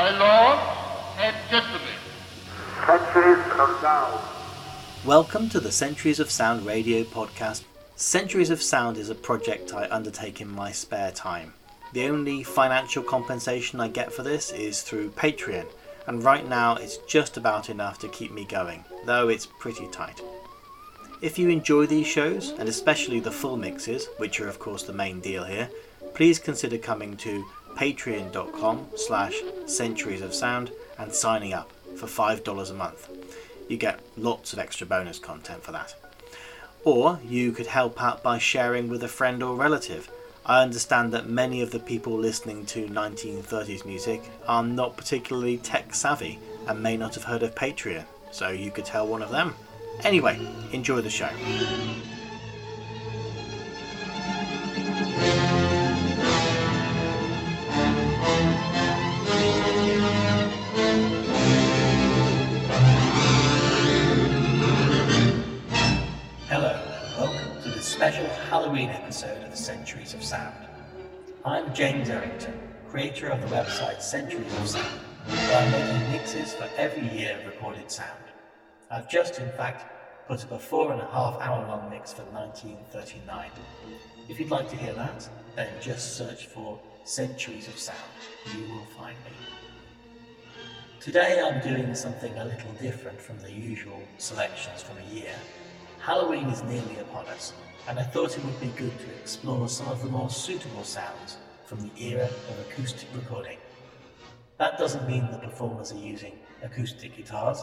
My lords and gentlemen. Centuries of Sound. Welcome to the Centuries of Sound radio podcast. Centuries of Sound is a project I undertake in my spare time. The only financial compensation I get for this is through Patreon, and right now it's just about enough to keep me going, though it's pretty tight. If you enjoy these shows, and especially the full mixes, which are of course the main deal here, please consider coming to patreon.com slash centuries of sound and signing up for $5 a month. You get lots of extra bonus content for that. Or you could help out by sharing with a friend or relative. I understand that many of the people listening to 1930s music are not particularly tech savvy and may not have heard of Patreon, so you could tell one of them. Anyway, enjoy the show. Halloween episode of the Centuries of Sound. I'm James Errington, creator of the website Centuries of Sound, where I'm making mixes for every year of recorded sound. I've just, in fact, put up a four and a half hour long mix for 1939. If you'd like to hear that, then just search for Centuries of Sound. You will find me. Today I'm doing something a little different from the usual selections from a year. Halloween is nearly upon us, and I thought it would be good to explore some of the more suitable sounds from the era of acoustic recording. That doesn't mean the performers are using acoustic guitars,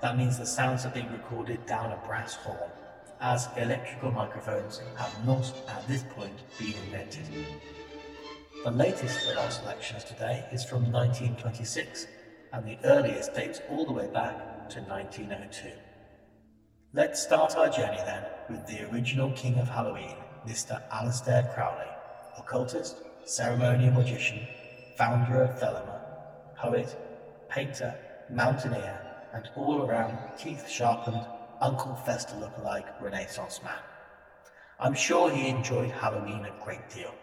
that means the sounds are being recorded down a brass horn, as electrical microphones have not at this point been invented. The latest of our selections today is from 1926, and the earliest dates all the way back to 1902. Let's start our journey then with the original king of Halloween, Mr. Aleister Crowley, occultist, ceremonial magician, founder of Thelema, poet, painter, mountaineer, and all around teeth sharpened Uncle Fester look-alike Renaissance man. I'm sure he enjoyed Halloween a great deal.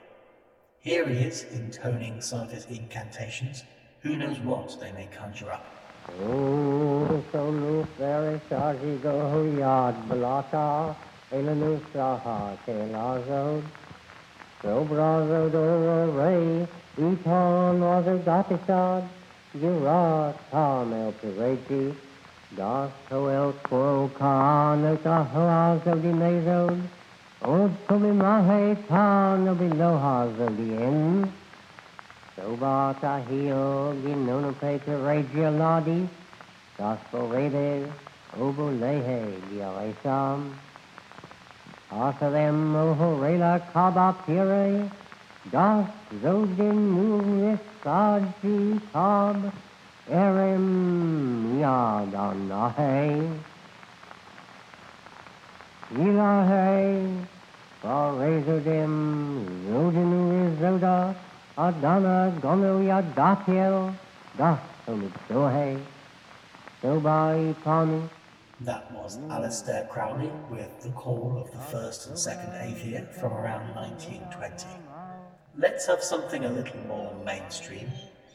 Here he is intoning some of his incantations. Who knows what they may conjure up. Oh, so loose very sargi go yard balata elanu saha ke lazod so brazo do re iton was a gatisad girat tam el pireti das to el quo kan el tahaz of the nazod od to me mahe tan of the lohaz of the end Sobata hio ginona peter regia ladi, gospel rede, obo lehe dialesam. Arthalem oho rela kaba pire, das zodin nuris saji tab, erem yadanahe. Ilahe, Farezodim, Zodinu Zoda, Adana Gonoya Datil, Das Dohe, Sobai Panu. That was Aleister Crowley with The Call of the First and Second Aethyr from around 1920. Let's have something a little more mainstream.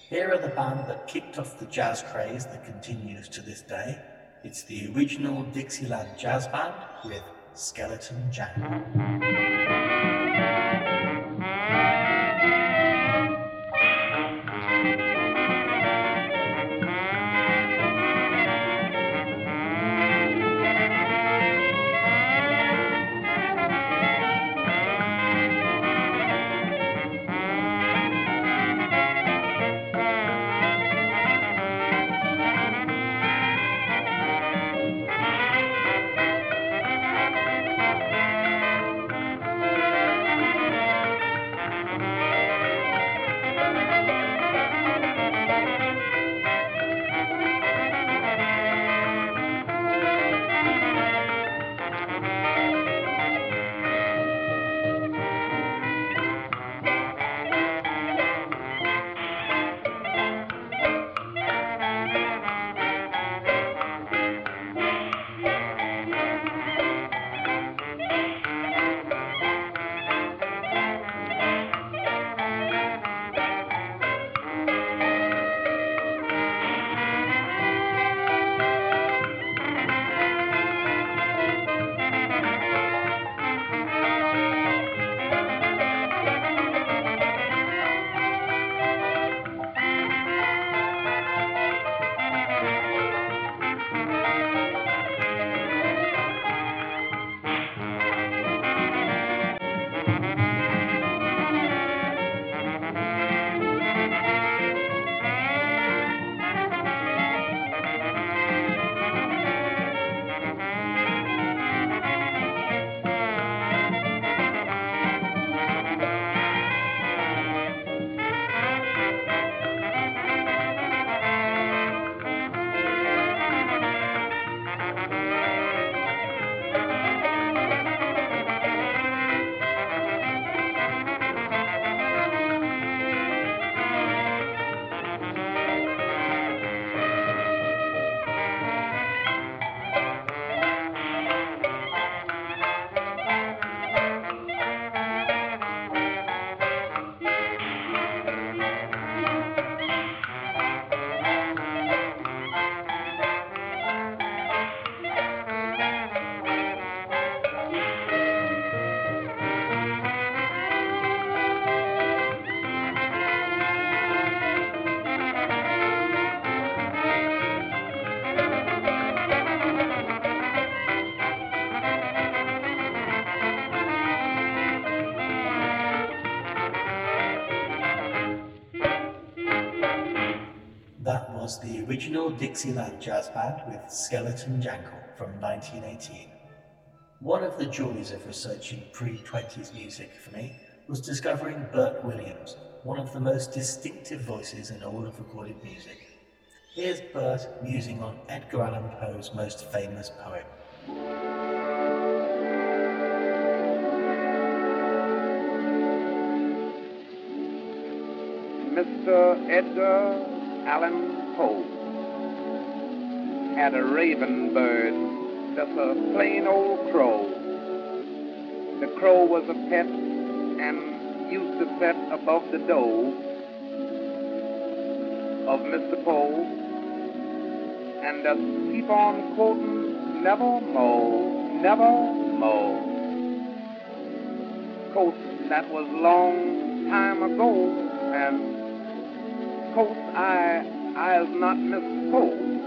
Here are the band that kicked off the jazz craze that continues to this day. It's the original Dixieland Jazz Band with Skeleton Jangle. Original Dixieland Jazz Band with Skeleton Jangle from 1918. One of the joys of researching pre 20s music for me was discovering Bert Williams, one of the most distinctive voices in all of recorded music. Here's Bert musing on Edgar Allan Poe's most famous poem. Mr. Edgar Allan Poe had a raven bird, just a plain old crow. The crow was a pet and used to set above the door of Mr. Poe and just keep on quoting nevermore, nevermore. Course that was long time ago, and course I I is not Mr. Poe,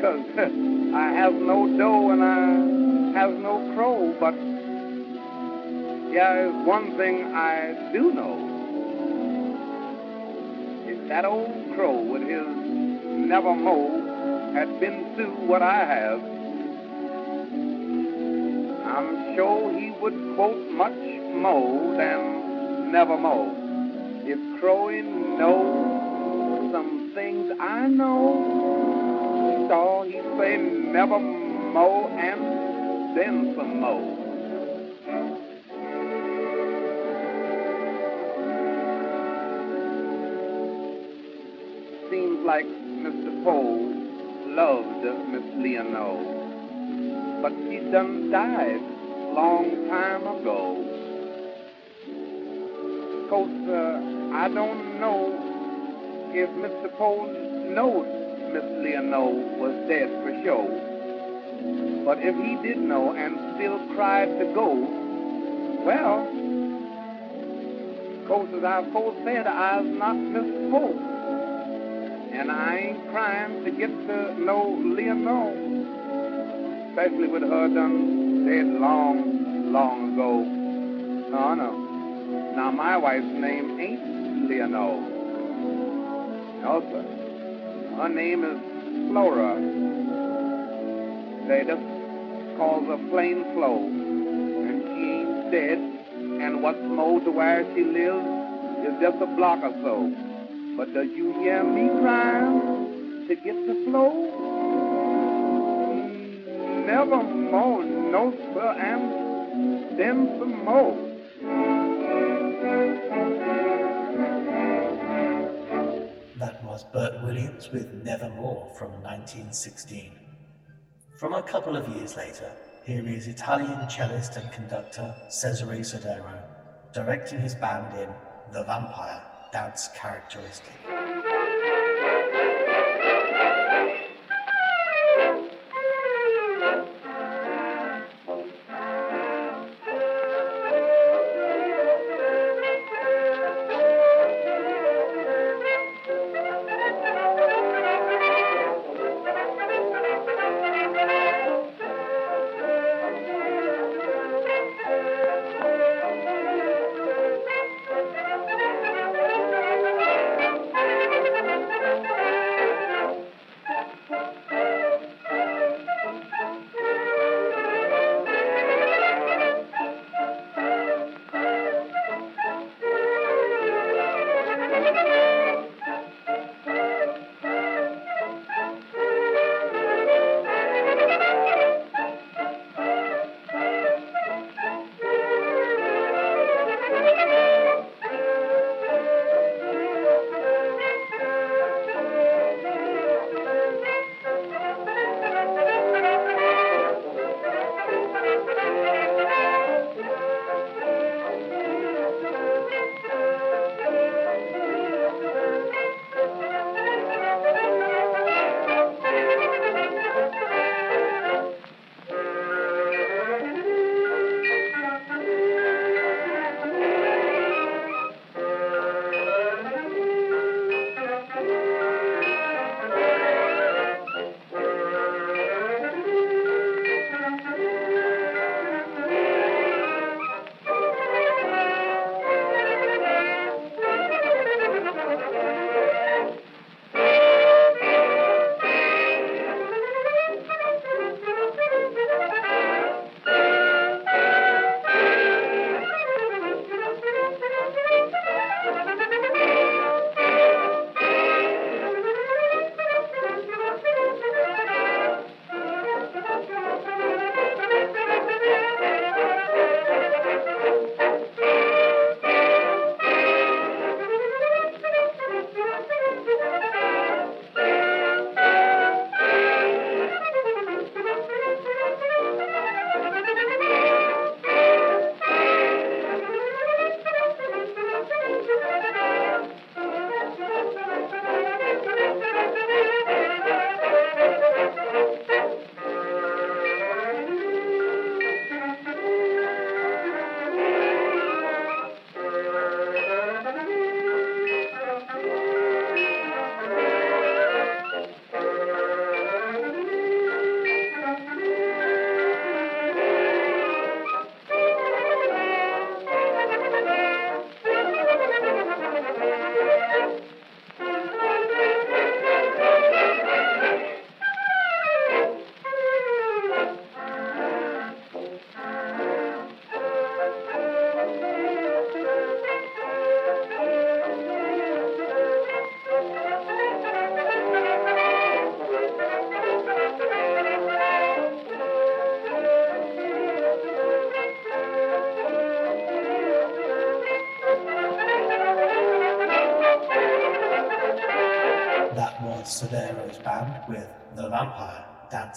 cause I have no dough and I have no crow, but yeah, one thing I do know. If that old crow with his never nevermore had been through what I have, I'm sure he would quote much more than never nevermore. If crowing knows some things I know, so he say never more and then some more. Seems like Mr. Poe loved Miss Leonore, but she done died long time ago. Course, uh, I don't know if Mr. Poe knowed Miss Leonore was dead for sure. But if he did know and still cried to go, well, course, as I've said, I's not Miss Poe. And I ain't crying to get to know Leonore, especially with her done dead long, long ago. No, no. Now, my wife's name ain't Leonore. No, sir. Her name is Flora. They just call her plain Flo. And she ain't dead. And what's more to where she lives is just a block or so. But does you hear me crying to get to Flo? Never more, no, sir, and then some more. Was Bert Williams with Nevermore from 1916. From a couple of years later, here is Italian cellist and conductor Cesare Sodero directing his band in The Vampire Dance Characteristic.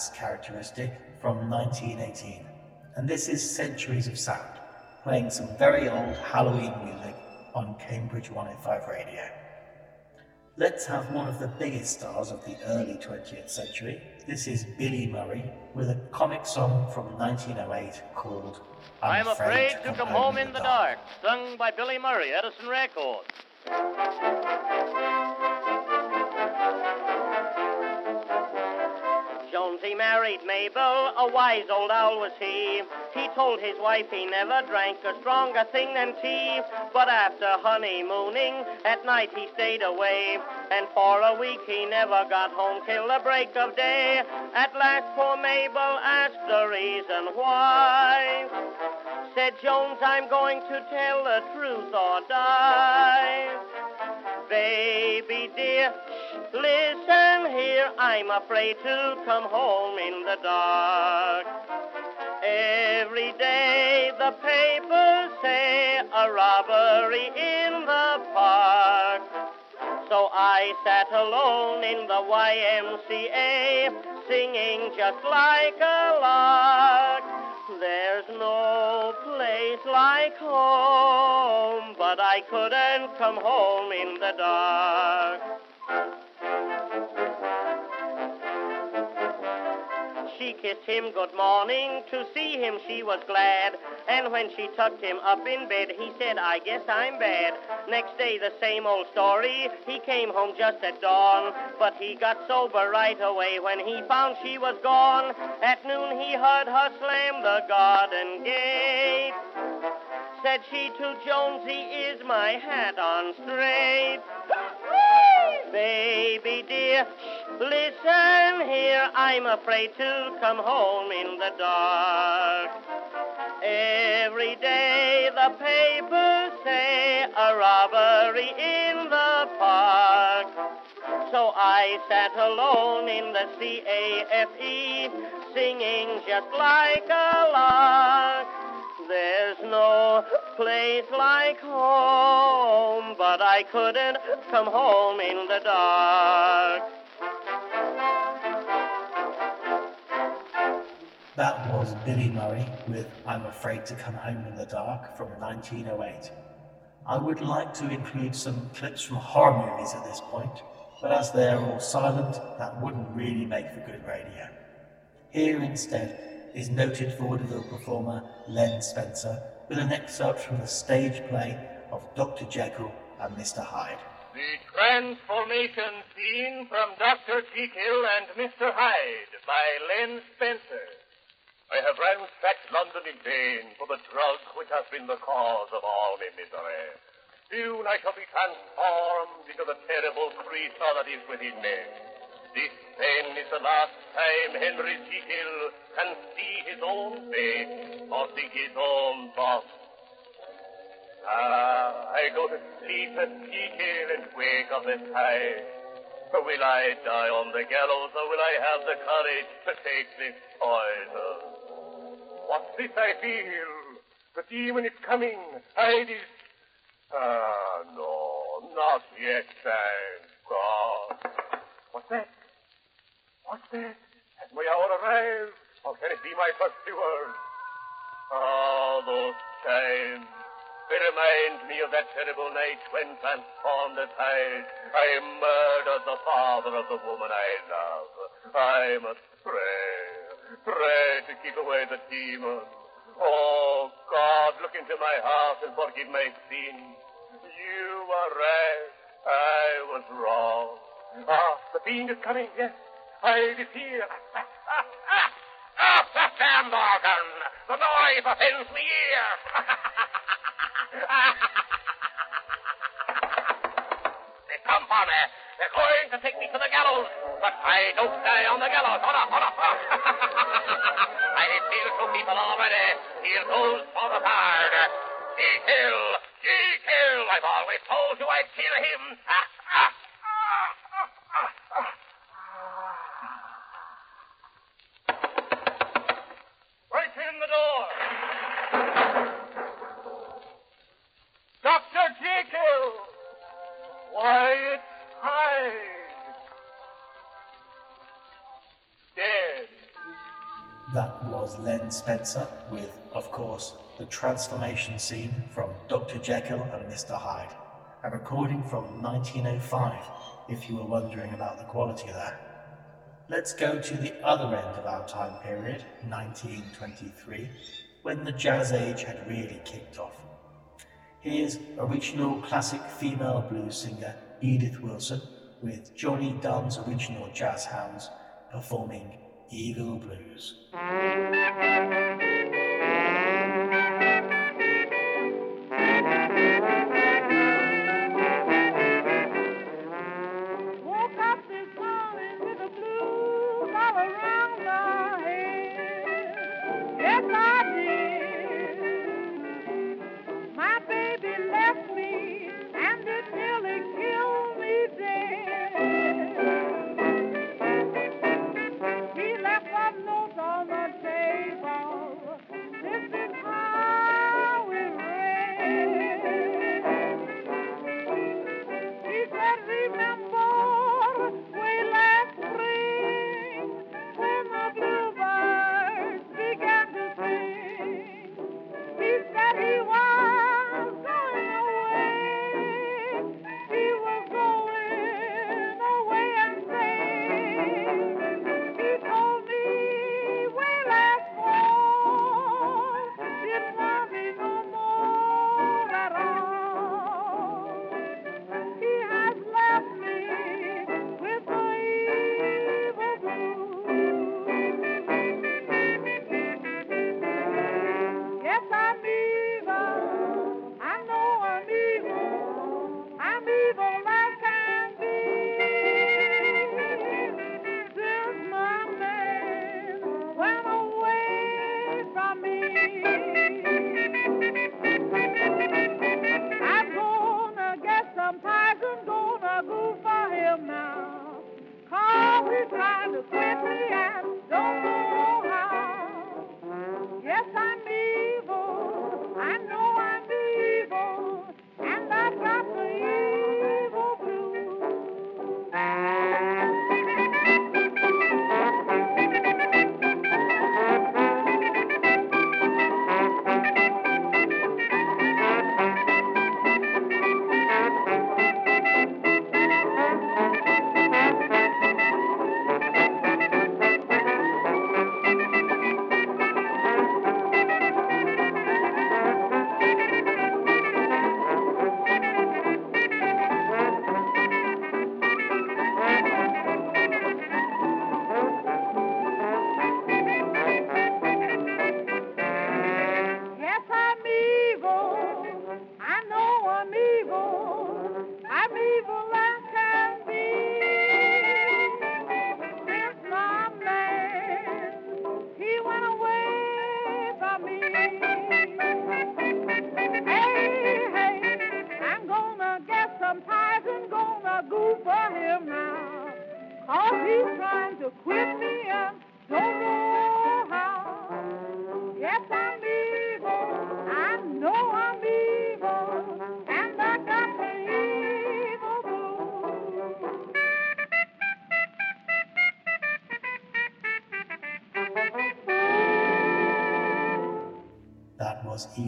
Dance characteristic from 1918. And this is Centuries of Sound, playing some very old Halloween music on Cambridge 105 radio. Let's have one of the biggest stars of the early 20th century. This is Billy Murray with a comic song from 1908 called I'm afraid to come home in the dark, sung by Billy Murray, Edison Records. Jonesy married Mabel, a wise old owl was he. He told his wife he never drank a stronger thing than tea. But after honeymooning, at night he stayed away. And for a week he never got home till the break of day. At last poor Mabel asked the reason why. Said Jones, I'm going to tell the truth or die. Baby dear, listen here, I'm afraid to come home in the dark. Every day the papers say a robbery in the park. So I sat alone in the YMCA, singing just like a lark. There's no place like home, but I couldn't come home in the dark. She kissed him good morning. To see him she was glad. And when she tucked him up in bed, he said, I guess I'm bad. Next day, the same old story. He came home just at dawn. But he got sober right away when he found she was gone. At noon, he heard her slam the garden gate. Said she to Jonesy, is my hat on straight? Baby dear, listen here, I'm afraid to come home in the dark. Every day the papers say a robbery in the park. So I sat alone in the CAFE, singing just like a lark. There's no place like home, but I couldn't come home in the dark. That was Billy Murray with I'm Afraid to Come Home in the Dark from 1908. I would like to include some clips from horror movies at this point, but as they're all silent, that wouldn't really make for good radio. Here instead is noted vaudeville performer Len Spencer with an excerpt from the stage play of Dr. Jekyll and Mr. Hyde. The transformation scene from Dr. Jekyll and Mr. Hyde by Len Spencer. I have ransacked London in vain for the drug which has been the cause of all my misery. Soon I shall be transformed into the terrible creature that is within me. This then is the last time Henry Jekyll can see his own face or think his own thoughts. Ah, I go to sleep as Jekyll and wake up as Hyde. Will I die on the gallows or will I have the courage to take this poison? What's this I feel? The demon is coming. Hyde is. Ah, no, not yet, thank God. What's that? What's that? Has my hour arrived? Or can it be my pursuers? Ah, those times. They remind me of that terrible night when, transformed as Hyde, I murdered the father of the woman I love. I must pray, pray to keep away the demon. Oh, God, look into my heart and forgive my sin. You were right. I was wrong. Ah, the fiend is coming, yes. Hyde is here. Ah, Sam Morgan! The noise offends me ear! they come for me. They're going to take me to the gallows. But I don't die on the gallows. Hold up, hold up. I feel two people already. Here goes for the bard. Jekyll! Jekyll! I've always told you I'd kill him. Spencer with, of course, the transformation scene from Dr. Jekyll and Mr. Hyde, a recording from 1905, if you were wondering about the quality there. Let's go to the other end of our time period, 1923, when the jazz age had really kicked off. Here's original classic female blues singer Edith Wilson with Johnny Dunn's original jazz hounds performing Evil Blues. Thank you.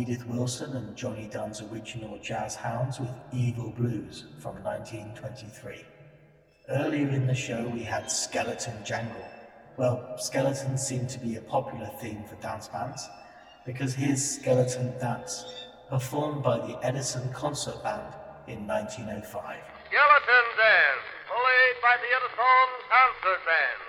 Edith Wilson and Johnny Dunn's original Jazz Hounds with Evil Blues from 1923. Earlier in the show, we had Skeleton Jangle. Well, skeletons seem to be a popular theme for dance bands because here's Skeleton Dance, performed by the Edison Concert Band in 1905. Skeleton Dance, played by the Edison Concert Band.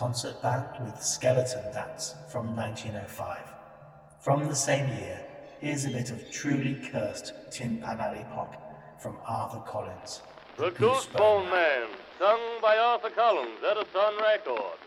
Concert band with Skeleton Dance from 1905. From the same year, here's a bit of truly cursed Tin Pan Alley pop from Arthur Collins. The Goosebone Man, sung by Arthur Collins, Edison Records.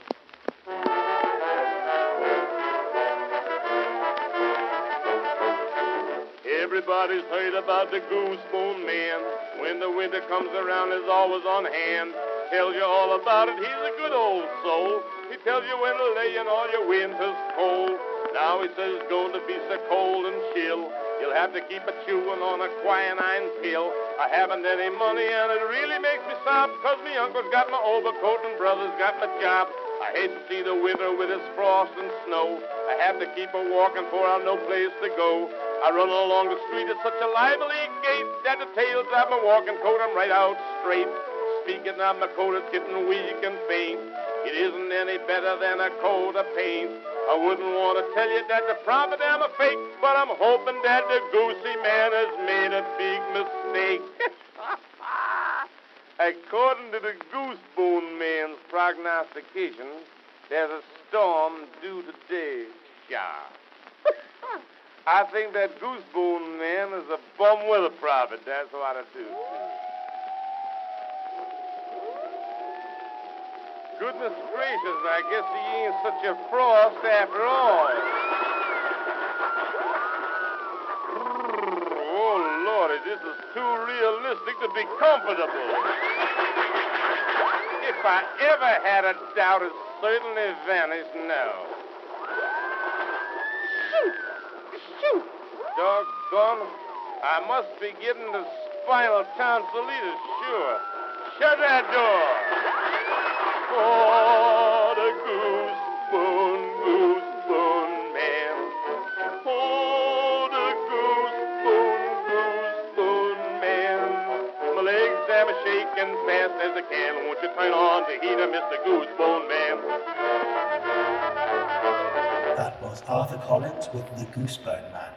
Everybody's heard about the Goosebone Man. When the winter comes around, he's always on hand. Tells you all about it. He's a good old soul. He tells you when to lay in all your winters cold. Now he says it's going to be so cold and chill. You'll have to keep a chewing on a quinine pill. I haven't any money and it really makes me sob because me uncle's got my overcoat and brother's got my job. I hate to see the winter with its frost and snow. I have to keep a walking for I've no place to go. I run along the street at such a lively gait that the tails of my walking coat I'm right out straight. Speaking of my coat, it's getting weak and faint. It isn't any better than a coat of paint. I wouldn't want to tell you that the prophet am a fake, but I'm hoping that the goosey man has made a big mistake. According to the Goosebone Man's prognostication, there's a storm due today. Yeah. I think that Goosebone Man is a bum weather prophet. That's what I do. Goodness gracious, I guess he ain't such a frost after all. Oh, Lordy, this is too realistic to be comfortable. If I ever had a doubt, it's certainly vanished now. Shoot! Shoot! Doggone, I must be getting the spinal tonsillitis, sure. Shut that door! Man. Man. My legs a fast as. Won't you turn on the heater, Mr. Man? That was Arthur Collins with The Goosebone Man.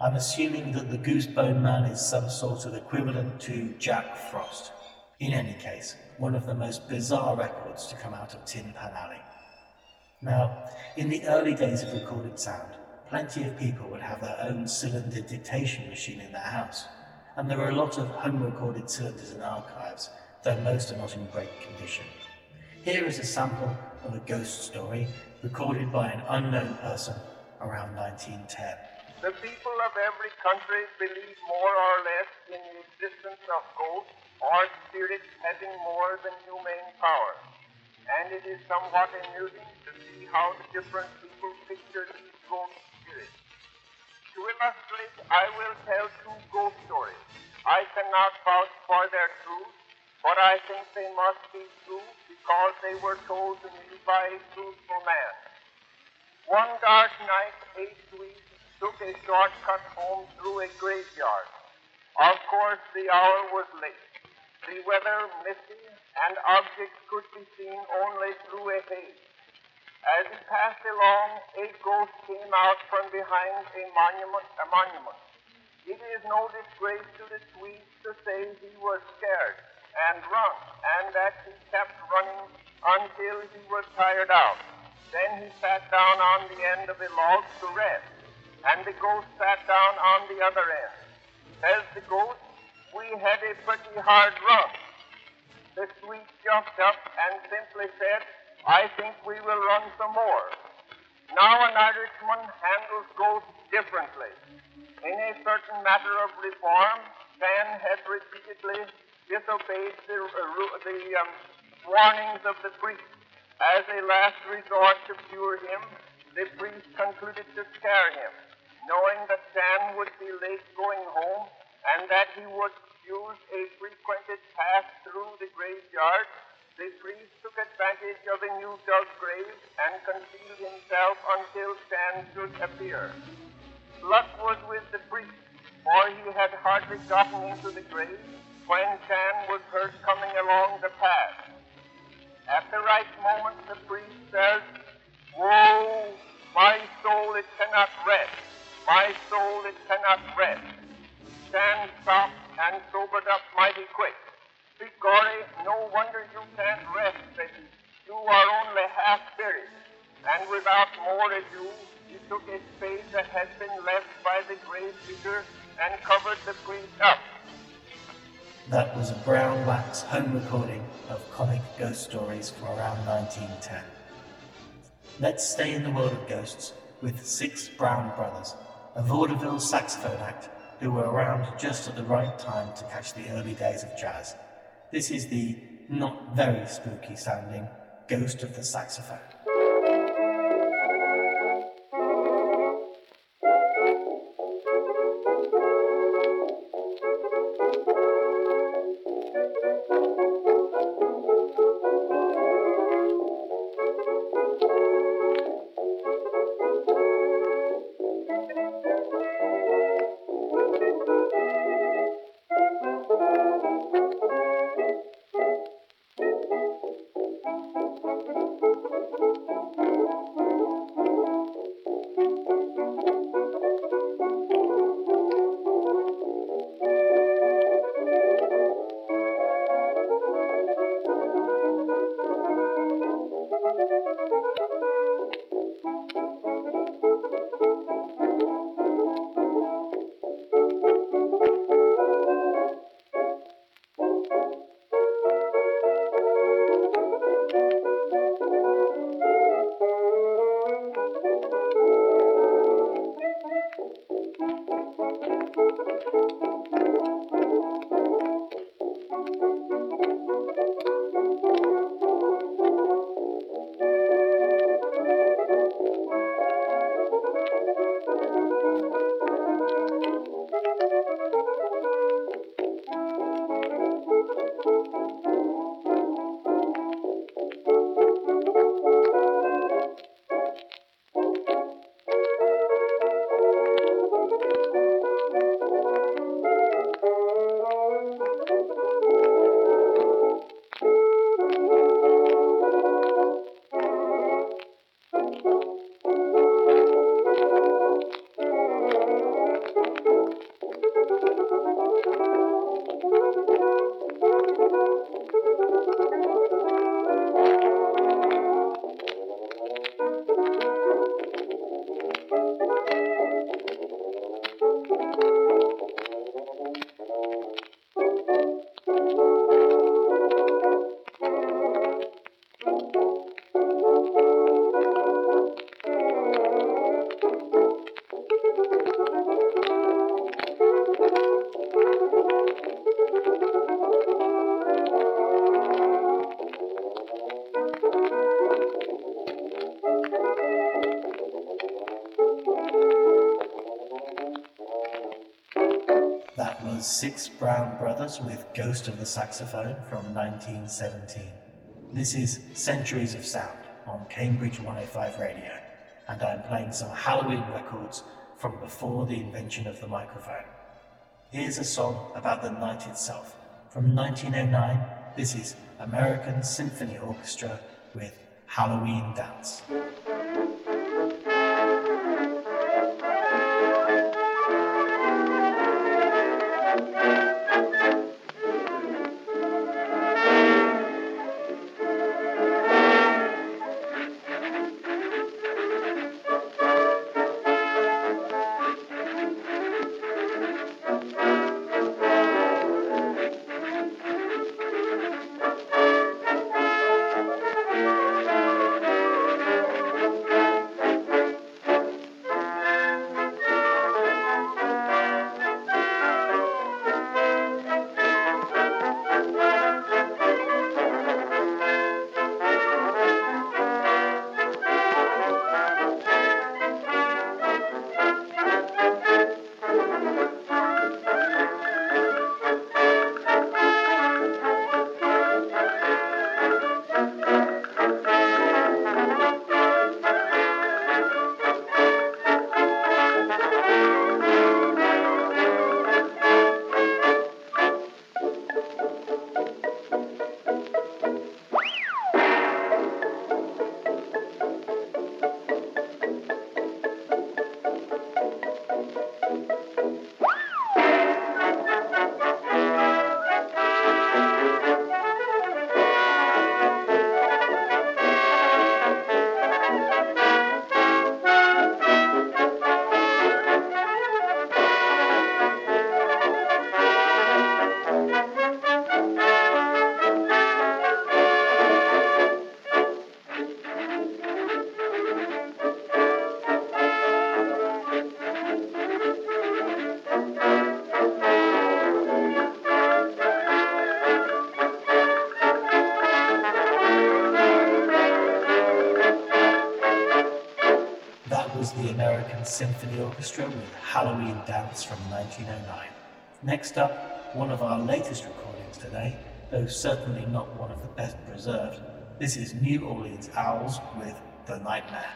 I'm assuming that the Goosebone Man is some sort of equivalent to Jack Frost. In any case, one of the most bizarre records to come out of Tin Pan Alley. Now, in the early days of recorded sound, plenty of people would have their own cylinder dictation machine in their house, and there are a lot of home recorded cylinders in archives, though most are not in great condition. Here is a sample of a ghost story recorded by an unknown person around 1910. The people of every country believe more or less in the existence of ghosts or spirits having more than humane power. And it is somewhat amusing to see how the different people picture these ghost spirits. To illustrate, I will tell two ghost stories. I cannot vouch for their truth, but I think they must be true because they were told to me by a truthful man. One dark night, eight weeks took a shortcut home through a graveyard. Of course, the hour was late. The weather misty, and objects could be seen only through a haze. As he passed along, a ghost came out from behind a monument. A monument. It is no disgrace to the Swedes to say he was scared and run, and that he kept running until he was tired out. Then he sat down on the end of a log to rest, and the ghost sat down on the other end. Says the ghost, we had a pretty hard run. The Swede jumped up and simply said, I think we will run some more. Now an Irishman handles ghosts differently. In a certain matter of reform, Stan had repeatedly disobeyed the, uh, the um, warnings of the priest. As a last resort to cure him, the priest concluded to scare him, knowing that Stan would be late going home and that he would use a frequented path through the graveyard. The priest took advantage of a new dug grave and concealed himself until Stan should appear. Luck was with the priest, for he had hardly gotten into the grave when Stan was heard coming along the path. At the right moment, the priest says, Woe, my soul, it cannot rest. My soul, it cannot rest. Stan stopped and sobered up mighty quick. Gory, no wonder you can't rest, he. You are only half buried. And without more ado, he took a spade that had been left by the grave digger and covered the priest up. That was a brown wax home recording of comic ghost stories from around 1910. Let's stay in the world of ghosts with Six Brown Brothers, a vaudeville saxophone act who were around just at the right time to catch the early days of jazz. This is the not very spooky sounding Ghost of the Saxophone. Six Brown Brothers with Ghost of the Saxophone from 1917. This is Centuries of Sound on Cambridge 105 Radio, and I'm playing some Halloween records from before the invention of the microphone. Here's a song about the night itself. From 1909, this is American Symphony Orchestra with Halloween Dance. Symphony Orchestra with Halloween Dance from 1909. Next up, one of our latest recordings today, though certainly not one of the best preserved. This is New Orleans Owls with The Nightmare.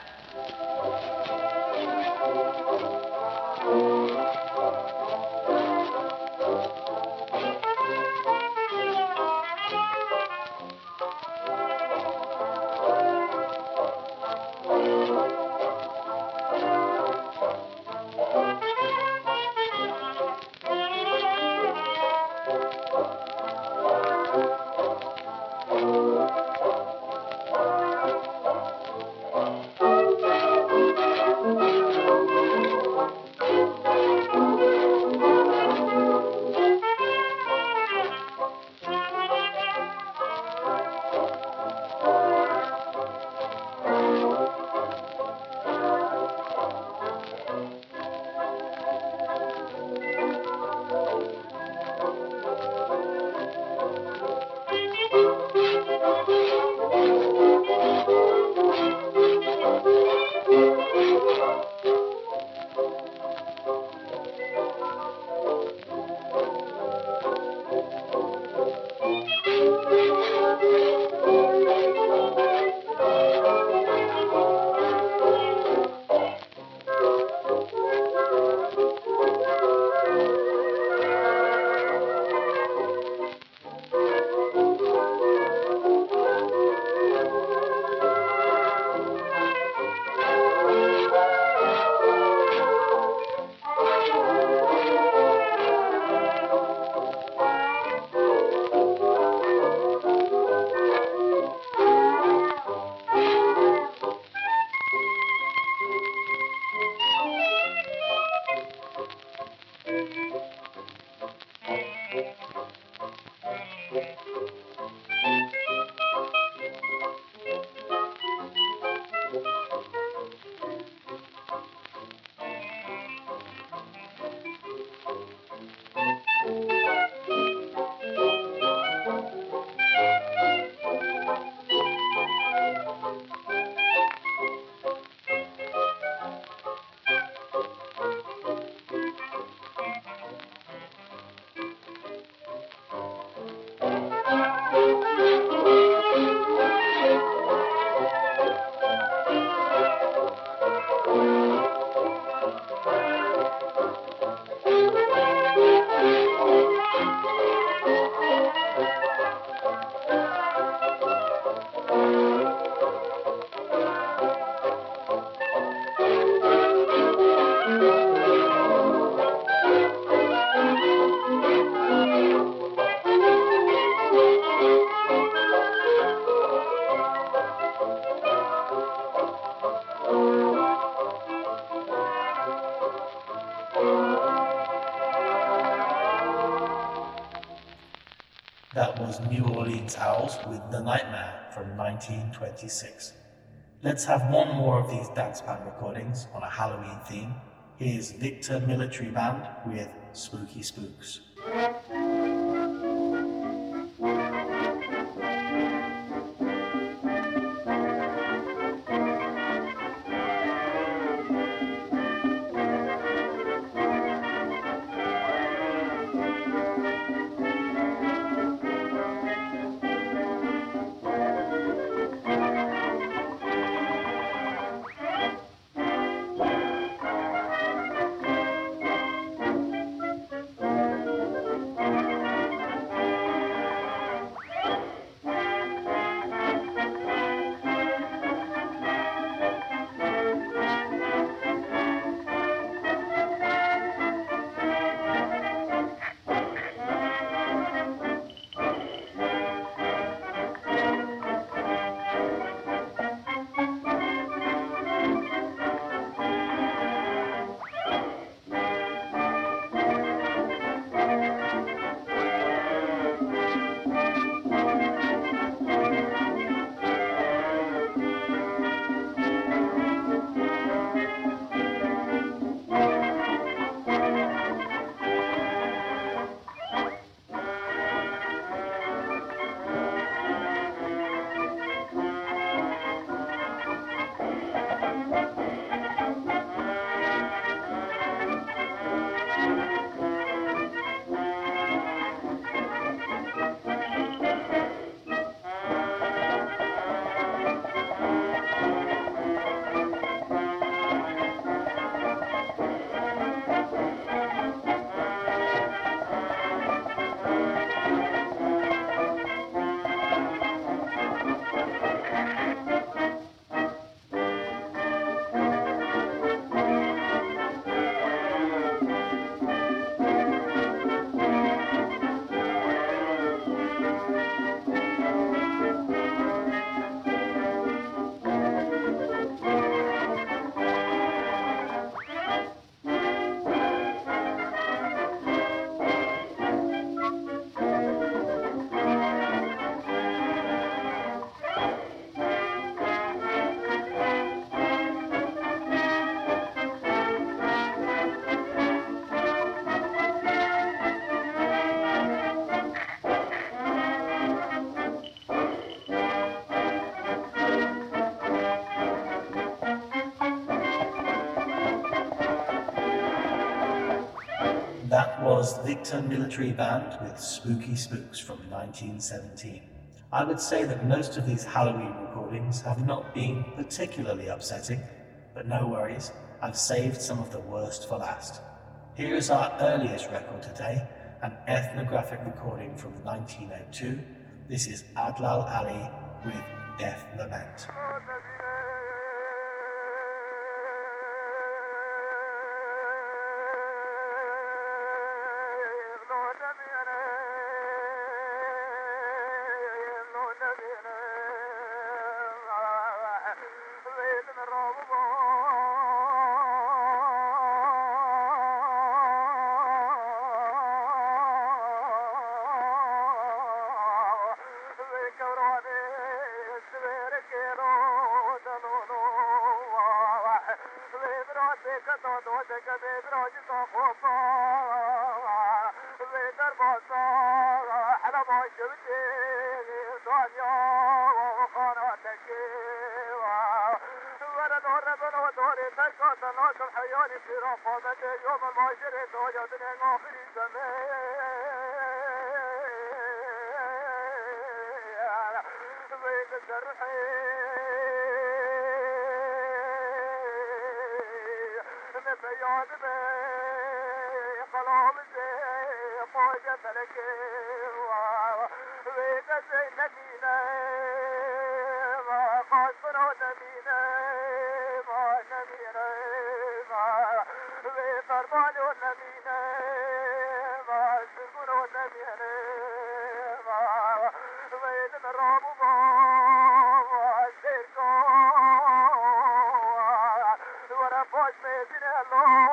New Orleans Owls with The Nightmare from 1926. Let's have one more of these dance band recordings on a Halloween theme. Here's Victor Military Band with Spooky Spooks. a military band with spooky spooks from 1917. I would say that most of these Halloween recordings have not been particularly upsetting, but no worries, I've saved some of the worst for last. Here is our earliest record today, an ethnographic recording from 1902. This is Abdel Ali with Death Lament. وسنات الحياة في رقابة يوم المعاشر توجد من آخر الزمان بين الجرحين نبيان بقلام زي فوجة فلكي بين زي نبينا ما قد فرو نبينا Oh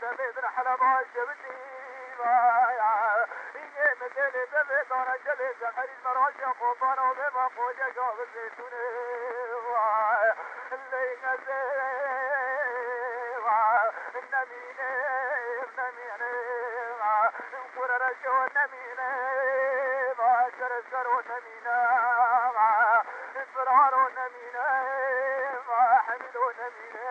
da be da hala ba shabti ba ya ye me de le da be da ra jale da hari mara ja ko ba ra be ba ko ja ga be se tu ne wa le na de wa na mi ne na mi ne wa ko ra ra jo na mi ne wa kar kar o na mi na wa فرار نمينا ما حمل نمينا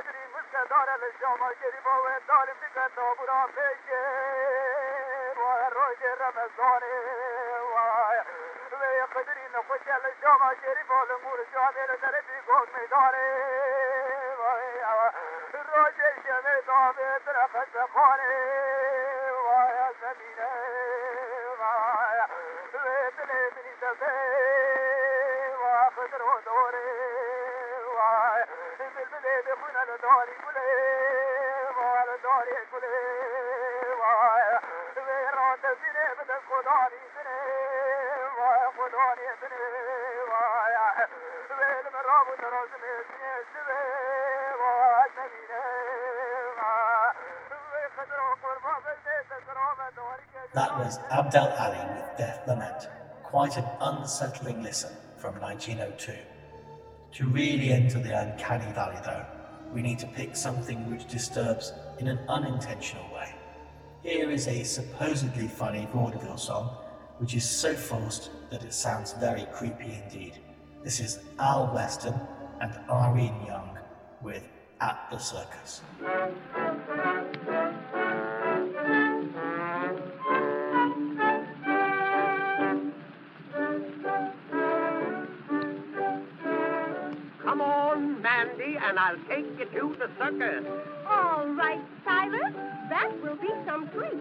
بدونیم که داره لشام گری با و داریم دیگه نابونا پیگه و روی رمزانه و قدری نخوش لشام گری با لمور جامعه رو در بیگون میداره و روی جمع دامه درخت بخانه و زمینه و دل منی دمه و خدر و دوره و that was Abdel Ali with Death Lament, quite an unsettling listen from 1902. To really enter the uncanny valley, though, we need to pick something which disturbs in an unintentional way. Here is a supposedly funny vaudeville song, which is so forced that it sounds very creepy indeed. This is Al Weston and Irene Young with At the Circus. and I'll take you to the circus. All right, Silas. That will be some treat.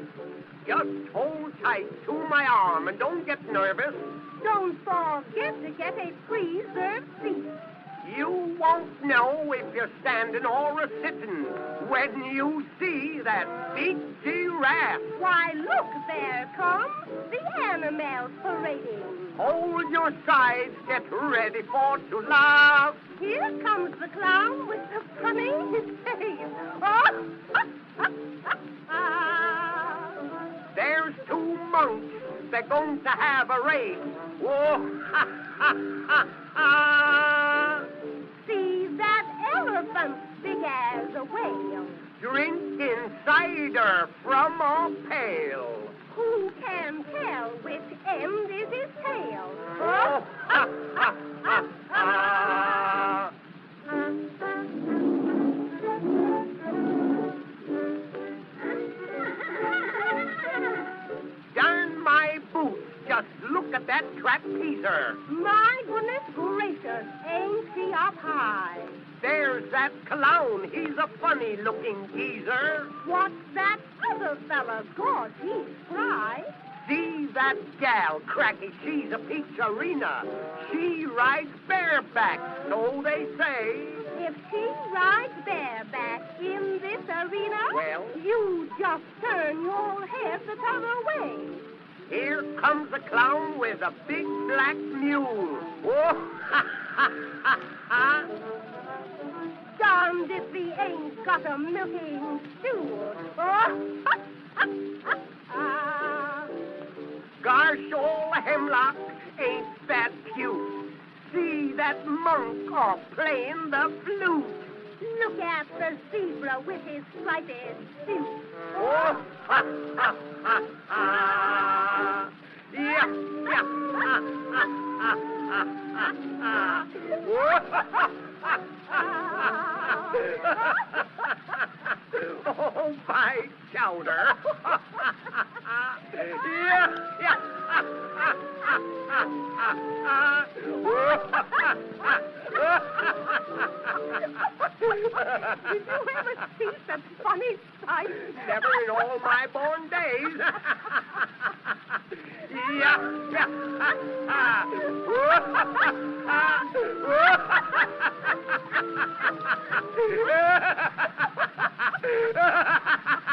Just hold tight to my arm and don't get nervous. Don't forget to get a preserved seat. You won't know if you're standing or a sitting when you see that big giraffe. Why, look, there comes the animals parading. Hold your sides, get ready for to laugh. Here comes the clown with the funny face. Oh, There's two monks. They're going to have a race. Oh, ha, ha, ha, ha. See that elephant, big as a whale. Drinking cider from a pail. Who can tell which end is his tail? Oh, look at that trapeze. My goodness gracious, ain't she up high? There's that clown. He's a funny looking geezer. What's that other fella? God, he's spry. See that gal, Cracky. She's a peach arena. She rides bareback, so they say. If she rides bareback in this arena, Well? you just turn your head the other way. Here comes the clown with a big black mule. Oh, ha, ha, ha, ha. Darned if he ain't got a milking stool. Oh, ha, ha, ha, ha. Gosh, old hemlock, ain't that cute? See that monk off playing the flute. Look at the zebra with his striped suit. Oh, ha, ha, ha, ha. Yeah, yeah, ha, ha, ha, ha, ha, ha. Oh, ha, ha, ha, ha, ha. Oh, my chowder. yeah. Did you ever see such funny sight? Never in all my born days. yeah, yeah, ha, ha.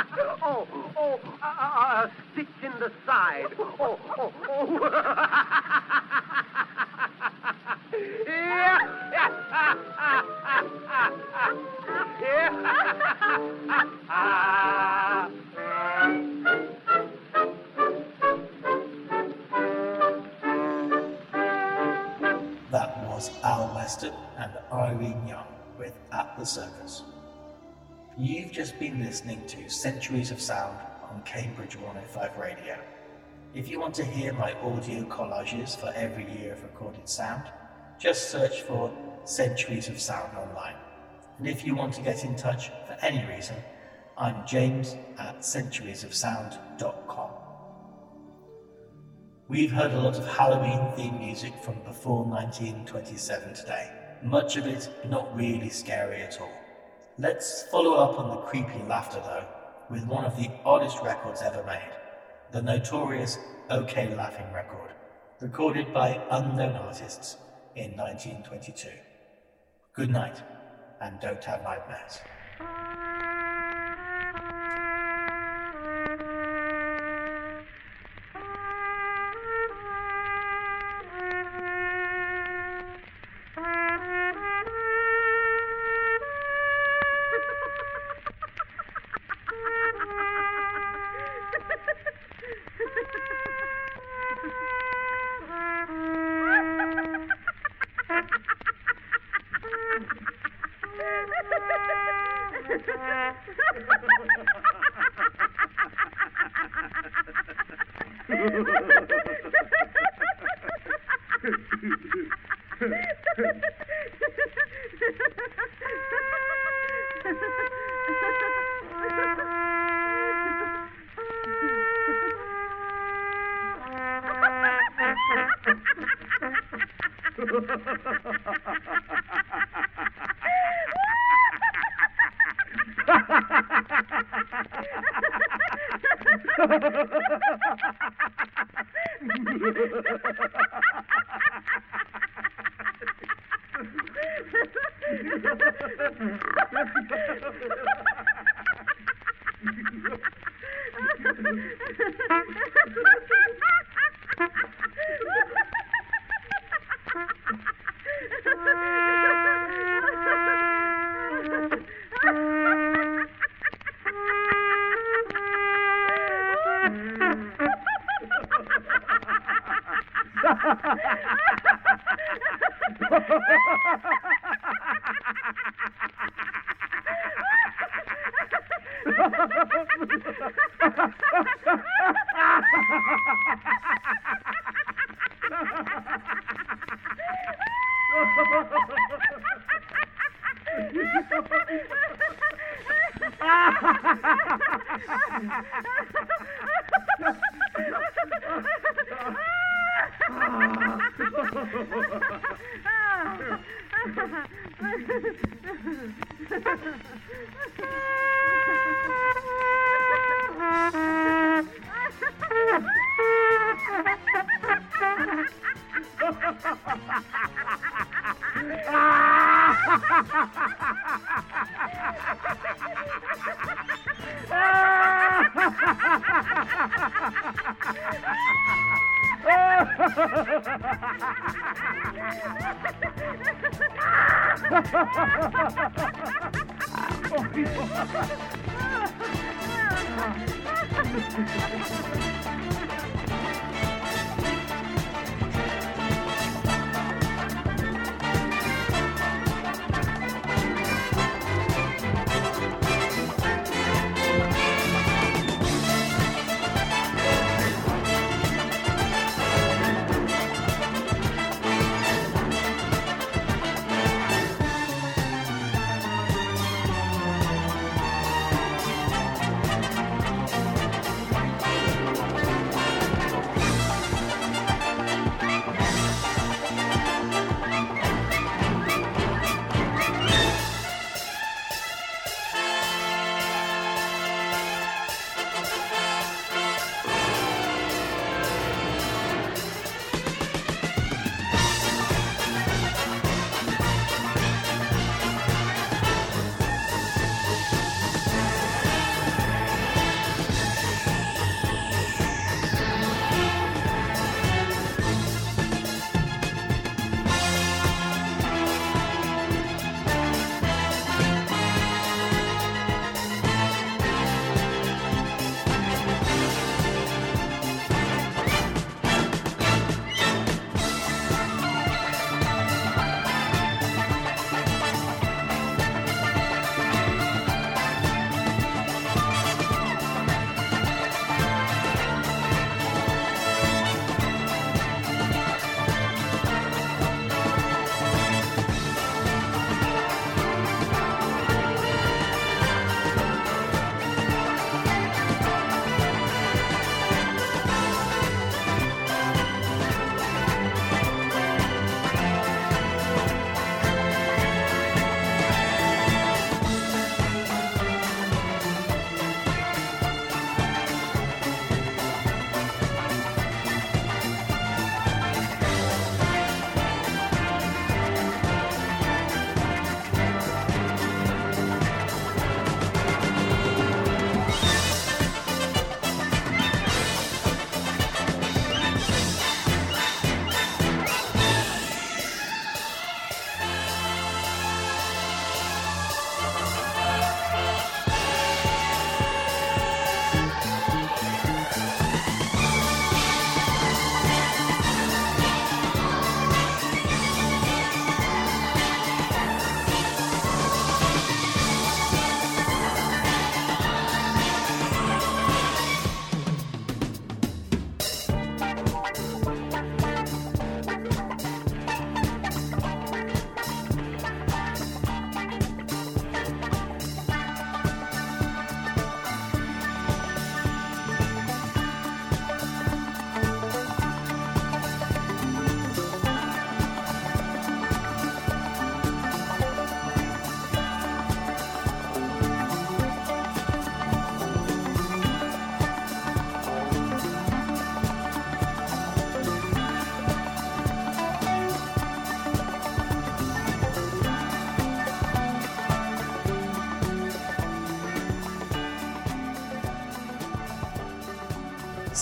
Oh, oh, a, a, a stitch in the side. Oh, oh, oh. That was Al Weston and Irene Young with At the Circus. You've just been listening to Centuries of Sound on Cambridge 105 Radio. If you want to hear my audio collages for every year of recorded sound, just search for Centuries of Sound online. And if you want to get in touch for any reason, I'm James at centuriesofsound.com. We've heard a lot of Halloween theme music from before 1927 today. Much of it not really scary at all. Let's follow up on the creepy laughter though, with one of the oddest records ever made, the notorious OK Laughing record, recorded by unknown artists in 1922. Good night, and don't have nightmares. Thank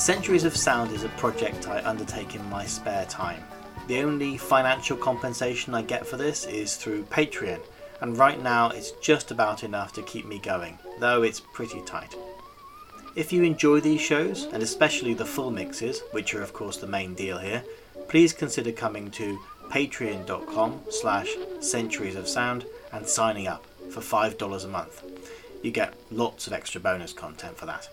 Centuries of Sound is a project I undertake in my spare time. The only financial compensation I get for this is through Patreon, and right now it's just about enough to keep me going, though it's pretty tight. If you enjoy these shows, and especially the full mixes, which are of course the main deal here, please consider coming to patreon.com slash centuries of sound and signing up for $5 a month. You get lots of extra bonus content for that.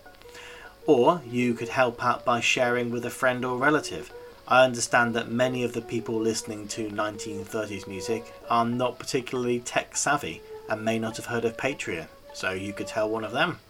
Or you could help out by sharing with a friend or relative. I understand that many of the people listening to 1930s music are not particularly tech savvy and may not have heard of Patreon, so you could tell one of them.